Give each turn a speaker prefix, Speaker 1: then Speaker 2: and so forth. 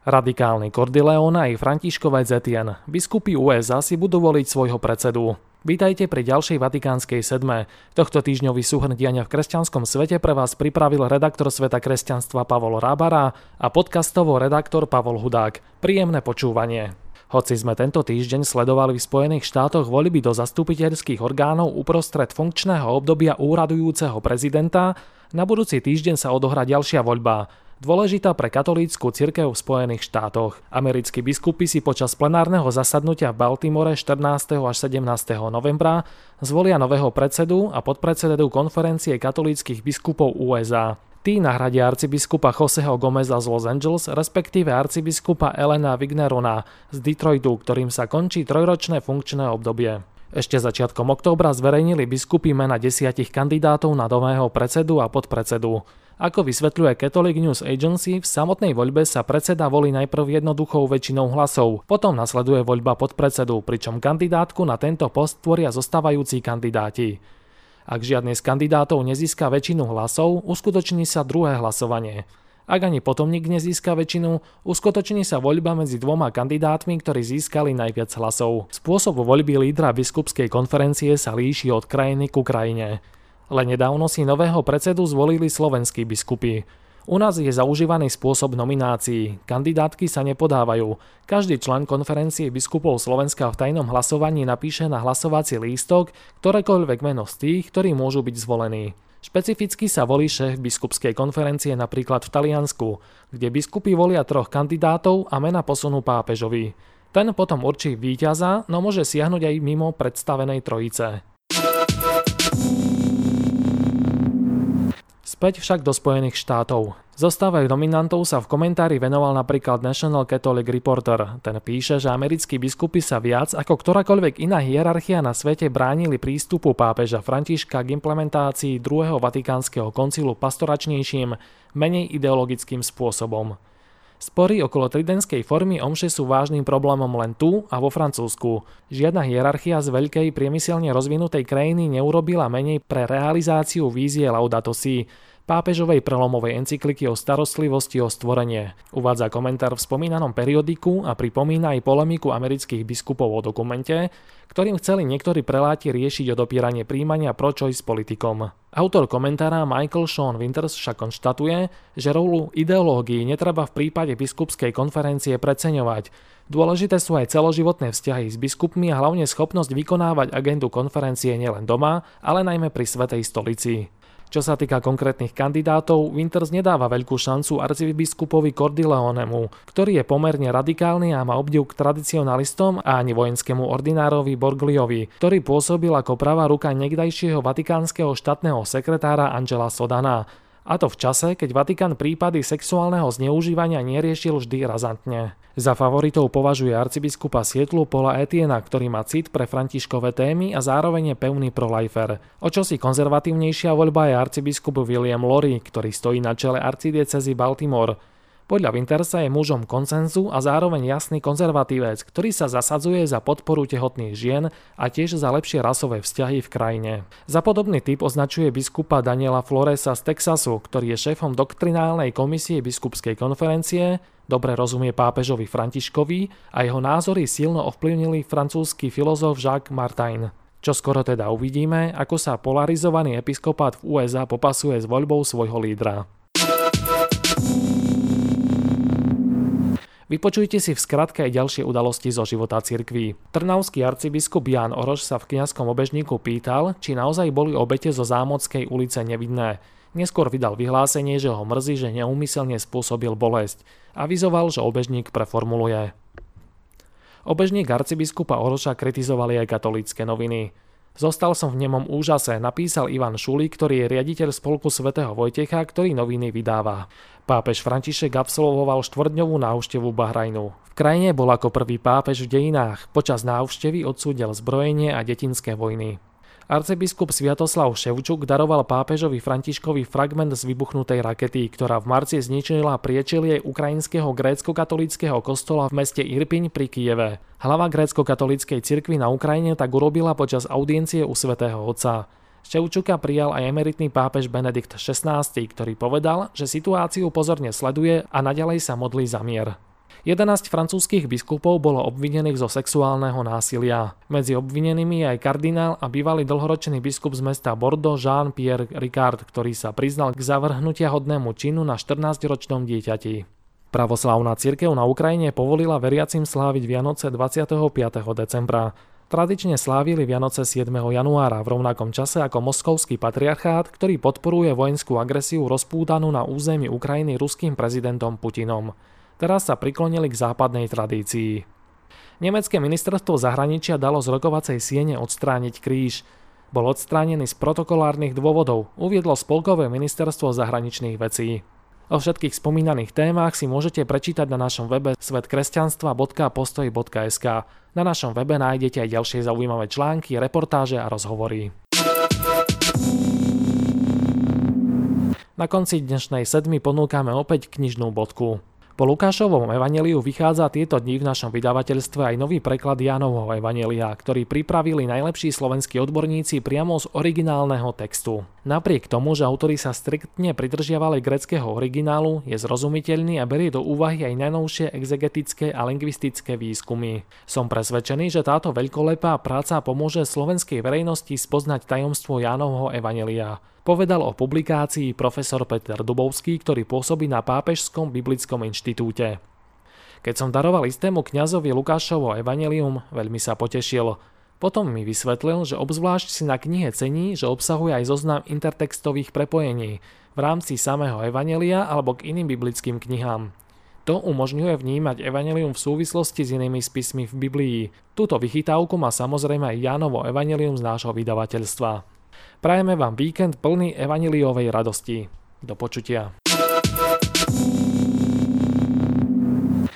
Speaker 1: Radikálny Cordileone a Františkovec Etienne, biskupy USA si budú voliť svojho predsedu. Vítajte pri ďalšej Vatikánskej sedme. Tohto týždňový súhrn diania v kresťanskom svete pre vás pripravil redaktor Sveta kresťanstva Pavol Rábara a podcastovo redaktor Pavol Hudák. Príjemné počúvanie. Hoci sme tento týždeň sledovali v Spojených štátoch voľby do zastupiteľských orgánov uprostred funkčného obdobia úradujúceho prezidenta, na budúci týždeň sa odohrá ďalšia voľba dôležitá pre katolícku cirkev v Spojených štátoch. Americkí biskupy si počas plenárneho zasadnutia v Baltimore 14. až 17. novembra zvolia nového predsedu a podpredsedu konferencie katolíckých biskupov USA. Tí nahradia arcibiskupa Joseho Gomeza z Los Angeles, respektíve arcibiskupa Elena Vignerona z Detroitu, ktorým sa končí trojročné funkčné obdobie. Ešte začiatkom októbra zverejnili biskupy mena desiatich kandidátov na nového predsedu a podpredsedu. Ako vysvetľuje Catholic News Agency, v samotnej voľbe sa predseda volí najprv jednoduchou väčšinou hlasov, potom nasleduje voľba podpredsedu, pričom kandidátku na tento post tvoria zostávajúci kandidáti. Ak žiadny z kandidátov nezíska väčšinu hlasov, uskutoční sa druhé hlasovanie. Ak ani potomník nezíska väčšinu, uskutoční sa voľba medzi dvoma kandidátmi, ktorí získali najviac hlasov. Spôsob voľby lídra biskupskej konferencie sa líši od krajiny ku krajine. Len nedávno si nového predsedu zvolili slovenskí biskupy. U nás je zaužívaný spôsob nominácií. Kandidátky sa nepodávajú. Každý člen konferencie biskupov Slovenska v tajnom hlasovaní napíše na hlasovací lístok ktorékoľvek meno z tých, ktorí môžu byť zvolení. Špecificky sa volí šéf biskupskej konferencie napríklad v Taliansku, kde biskupy volia troch kandidátov a mena posunú pápežovi. Ten potom určí víťaza, no môže siahnuť aj mimo predstavenej trojice. Späť však do Spojených štátov. Zostave nominantov sa v komentári venoval napríklad National Catholic Reporter. Ten píše, že americkí biskupy sa viac ako ktorákoľvek iná hierarchia na svete bránili prístupu pápeža Františka k implementácii druhého vatikánskeho koncilu pastoračnejším, menej ideologickým spôsobom. Spory okolo tridenskej formy omše sú vážnym problémom len tu a vo Francúzsku. Žiadna hierarchia z veľkej priemyselne rozvinutej krajiny neurobila menej pre realizáciu vízie Laudato Si, pápežovej prelomovej encykliky o starostlivosti o stvorenie. Uvádza komentár v spomínanom periodiku a pripomína aj polemiku amerických biskupov o dokumente, ktorým chceli niektorí preláti riešiť odopieranie príjmania pro-choice politikom. Autor komentára Michael Sean Winters však konštatuje, že rolu ideológií netreba v prípade biskupskej konferencie preceňovať. Dôležité sú aj celoživotné vzťahy s biskupmi a hlavne schopnosť vykonávať agendu konferencie nielen doma, ale najmä pri Svetej stolici. Čo sa týka konkrétnych kandidátov, Winters nedáva veľkú šancu arcibiskupovi Cordileonemu, ktorý je pomerne radikálny a má obdiv k tradicionalistom a ani vojenskému ordinárovi Borgliovi, ktorý pôsobil ako pravá ruka niekdajšieho vatikánskeho štátneho sekretára Angela Sodana. A to v čase, keď Vatikán prípady sexuálneho zneužívania neriešil vždy razantne. Za favoritov považuje arcibiskupa Sietlu Pola Etiena, ktorý má cit pre františkové témy a zároveň je pevný prolifer. O čosi konzervatívnejšia voľba je arcibiskup William Lori, ktorý stojí na čele arcidiecezy Baltimore. Podľa Wintersa je mužom konsenzu a zároveň jasný konzervatívec, ktorý sa zasadzuje za podporu tehotných žien a tiež za lepšie rasové vzťahy v krajine. Za podobný typ označuje biskupa Daniela Floresa z Texasu, ktorý je šéfom doktrinálnej komisie biskupskej konferencie, dobre rozumie pápežovi Františkovi a jeho názory silno ovplyvnili francúzsky filozof Jacques Martin. Čo skoro teda uvidíme, ako sa polarizovaný episkopát v USA popasuje s voľbou svojho lídra. Vypočujte si v skratke aj ďalšie udalosti zo života cirkví. Trnavský arcibiskup Jan Oroš sa v kniazskom obežníku pýtal, či naozaj boli obete zo Zámodskej ulice nevinné. Neskôr vydal vyhlásenie, že ho mrzí, že neumyselne spôsobil bolesť. Avizoval, že obežník preformuluje. Obežník arcibiskupa Oroša kritizovali aj katolícke noviny. Zostal som v nemom úžase, napísal Ivan Šuli, ktorý je riaditeľ spolku svätého Vojtecha, ktorý noviny vydáva. Pápež František absolvoval štvrdňovú návštevu Bahrajnu. V krajine bol ako prvý pápež v dejinách. Počas návštevy odsúdil zbrojenie a detinské vojny. Arcibiskup Sviatoslav Ševčuk daroval pápežovi Františkovi fragment z vybuchnutej rakety, ktorá v marci zničila priečelie ukrajinského grécko-katolického kostola v meste Irpiň pri Kieve. Hlava grécko-katolíckej cirkvi na Ukrajine tak urobila počas audiencie u svätého Otca. Ševčuka prijal aj emeritný pápež Benedikt XVI, ktorý povedal, že situáciu pozorne sleduje a naďalej sa modlí za mier. 11 francúzskych biskupov bolo obvinených zo sexuálneho násilia. Medzi obvinenými je aj kardinál a bývalý dlhoročný biskup z mesta Bordeaux Jean-Pierre Ricard, ktorý sa priznal k zavrhnutia hodnému činu na 14-ročnom dieťati. Pravoslávna cirkev na Ukrajine povolila veriacim sláviť Vianoce 25. decembra. Tradične slávili Vianoce 7. januára v rovnakom čase ako moskovský patriarchát, ktorý podporuje vojenskú agresiu rozpútanú na území Ukrajiny ruským prezidentom Putinom teraz sa priklonili k západnej tradícii. Nemecké ministerstvo zahraničia dalo z rokovacej siene odstrániť kríž. Bol odstránený z protokolárnych dôvodov, uviedlo Spolkové ministerstvo zahraničných vecí. O všetkých spomínaných témach si môžete prečítať na našom webe svetkresťanstva.postoj.sk. Na našom webe nájdete aj ďalšie zaujímavé články, reportáže a rozhovory. Na konci dnešnej sedmi ponúkame opäť knižnú bodku. Po Lukášovom evaneliu vychádza tieto dni v našom vydavateľstve aj nový preklad Jánovho evanelia, ktorý pripravili najlepší slovenskí odborníci priamo z originálneho textu. Napriek tomu, že autori sa striktne pridržiavali greckého originálu, je zrozumiteľný a berie do úvahy aj najnovšie exegetické a lingvistické výskumy. Som presvedčený, že táto veľkolepá práca pomôže slovenskej verejnosti spoznať tajomstvo Jánovho evanelia. Povedal o publikácii profesor Peter Dubovský, ktorý pôsobí na Pápežskom biblickom inštitúte. Keď som daroval istému kňazovi Lukášovo evanelium, veľmi sa potešil. Potom mi vysvetlil, že obzvlášť si na knihe cení, že obsahuje aj zoznam intertextových prepojení v rámci samého evanelia alebo k iným biblickým knihám. To umožňuje vnímať evanelium v súvislosti s inými spismi v Biblii. Túto vychytávku má samozrejme aj Jánovo evanelium z nášho vydavateľstva. Prajeme vám víkend plný evaniliovej radosti. Do počutia.